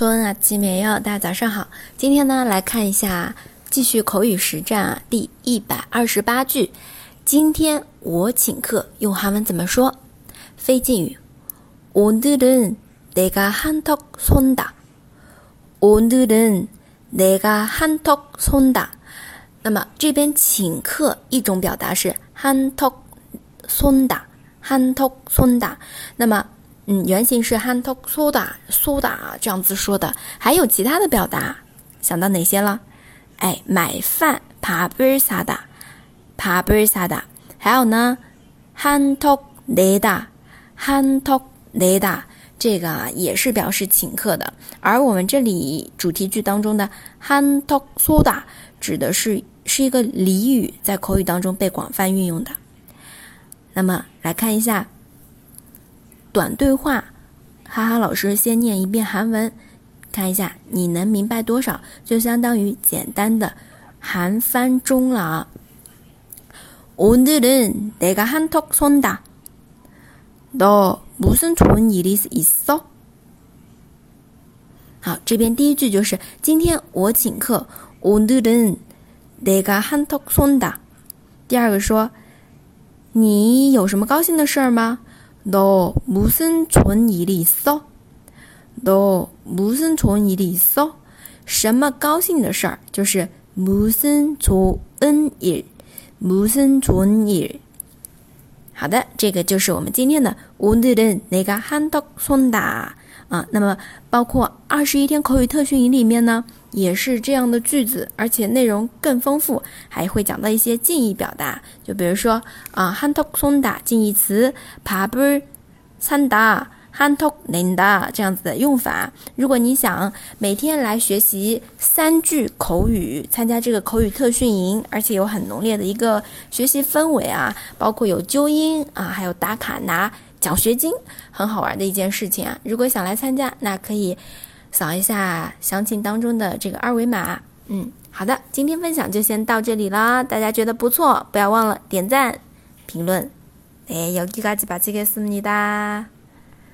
春啊，七美哟，大家早上好。今天呢，来看一下继续口语实战啊，第一百二十八句。今天我请客，用韩文怎么说？非敬语。오늘은내가한턱쏜 다。 오늘은내가한턱쏜 다。 那么这边请客一种表达是한턱쏜 다， 한턱쏜 다。 那么 嗯，原型是 hantok soda soda 这样子说的，还有其他的表达，想到哪些了？哎，买饭 paber sada paber sada，还有呢，hantok leda hantok leda，这个啊也是表示请客的。而我们这里主题句当中的 hantok soda 指的是是一个俚语，在口语当中被广泛运用的。那么来看一下。短对话，哈哈老师先念一遍韩文，看一下你能明白多少，就相当于简单的韩翻中了啊。오늘은내가한턱쏜 다。 너무슨좋은일이있 어？ 好，这边第一句就是今天我请客。오늘은내가한턱쏜 다。 第二个说，你有什么高兴的事儿吗？ 너무슨좋은일이있어너무슨좋은일이있어什么高兴的事儿？就是무슨좋은 일， 무슨좋은 일。 好的，这个就是我们今天的오늘은내가한턱쏜다啊。那么，包括二十一天口语特训营里面呢，也是这样的句子，而且内容更丰富，还会讲到一些敬意表达。就比如说啊，한턱쏜다敬意词，밥을산다 한턱낸다这样子的用法。如果你想每天来学习三句口语，参加这个口语特训营，而且有很浓烈的一个学习氛围啊，包括有纠音啊，还有打卡拿奖学金，很好玩的一件事情啊。如果想来参加，那可以。扫一下详情当中的这个二维码，嗯，好的，今天分享就先到这里了。大家觉得不错，不要忘了点赞、评论。哎，여기까지마치겠습니다